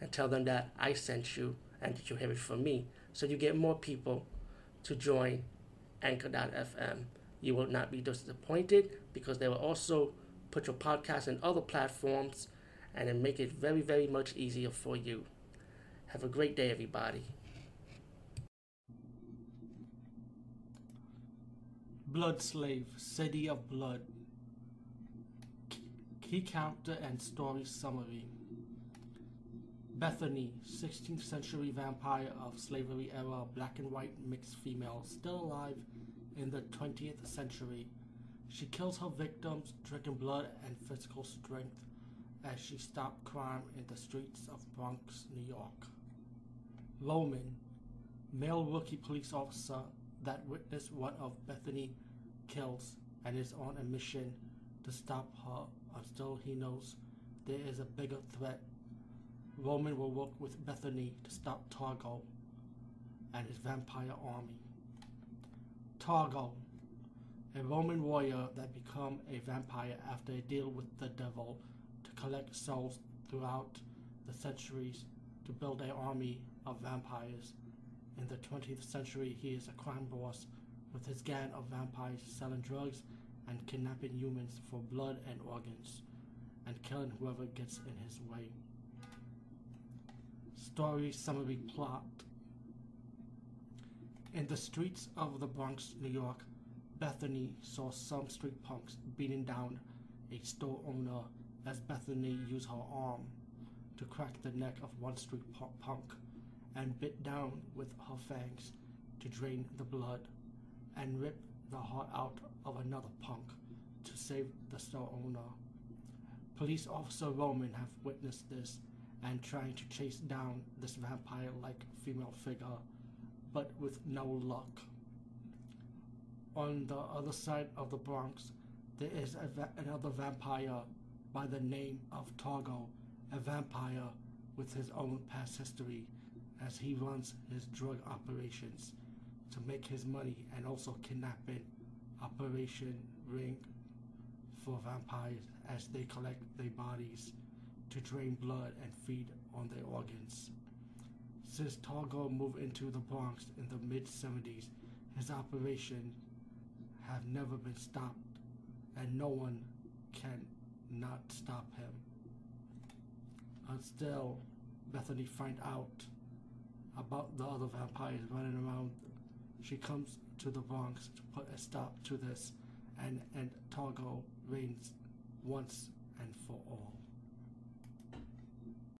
and tell them that I sent you and that you have it from me. So you get more people to join Anchor.fm. You will not be disappointed because they will also put your podcast in other platforms and then make it very, very much easier for you. Have a great day, everybody. Blood Slave, City of Blood. Key character and story summary. Bethany, 16th century vampire of slavery era, black and white mixed female, still alive in the 20th century. She kills her victims, drinking blood and physical strength as she stopped crime in the streets of Bronx, New York. Roman, male rookie police officer that witnessed one of Bethany kills and is on a mission to stop her until he knows there is a bigger threat. Roman will work with Bethany to stop Targo and his vampire army. Targo, a Roman warrior that become a vampire after a deal with the devil to collect souls throughout the centuries to build an army of vampires. In the 20th century, he is a crime boss with his gang of vampires selling drugs and kidnapping humans for blood and organs, and killing whoever gets in his way. Story summary plot In the streets of the Bronx, New York, Bethany saw some street punks beating down a store owner as Bethany used her arm to crack the neck of one street punk and bit down with her fangs to drain the blood and rip the heart out of another punk to save the store owner. Police officer Roman have witnessed this and trying to chase down this vampire-like female figure, but with no luck. On the other side of the Bronx, there is va- another vampire by the name of Targo, a vampire with his own past history as he runs his drug operations to make his money and also kidnapping Operation Ring for vampires as they collect their bodies to drain blood and feed on their organs. Since Targo moved into the Bronx in the mid 70s, his operations have never been stopped and no one can not stop him. Until Bethany find out about the other vampires running around she comes to the Bronx to put a stop to this and, and Targo reigns once and for all.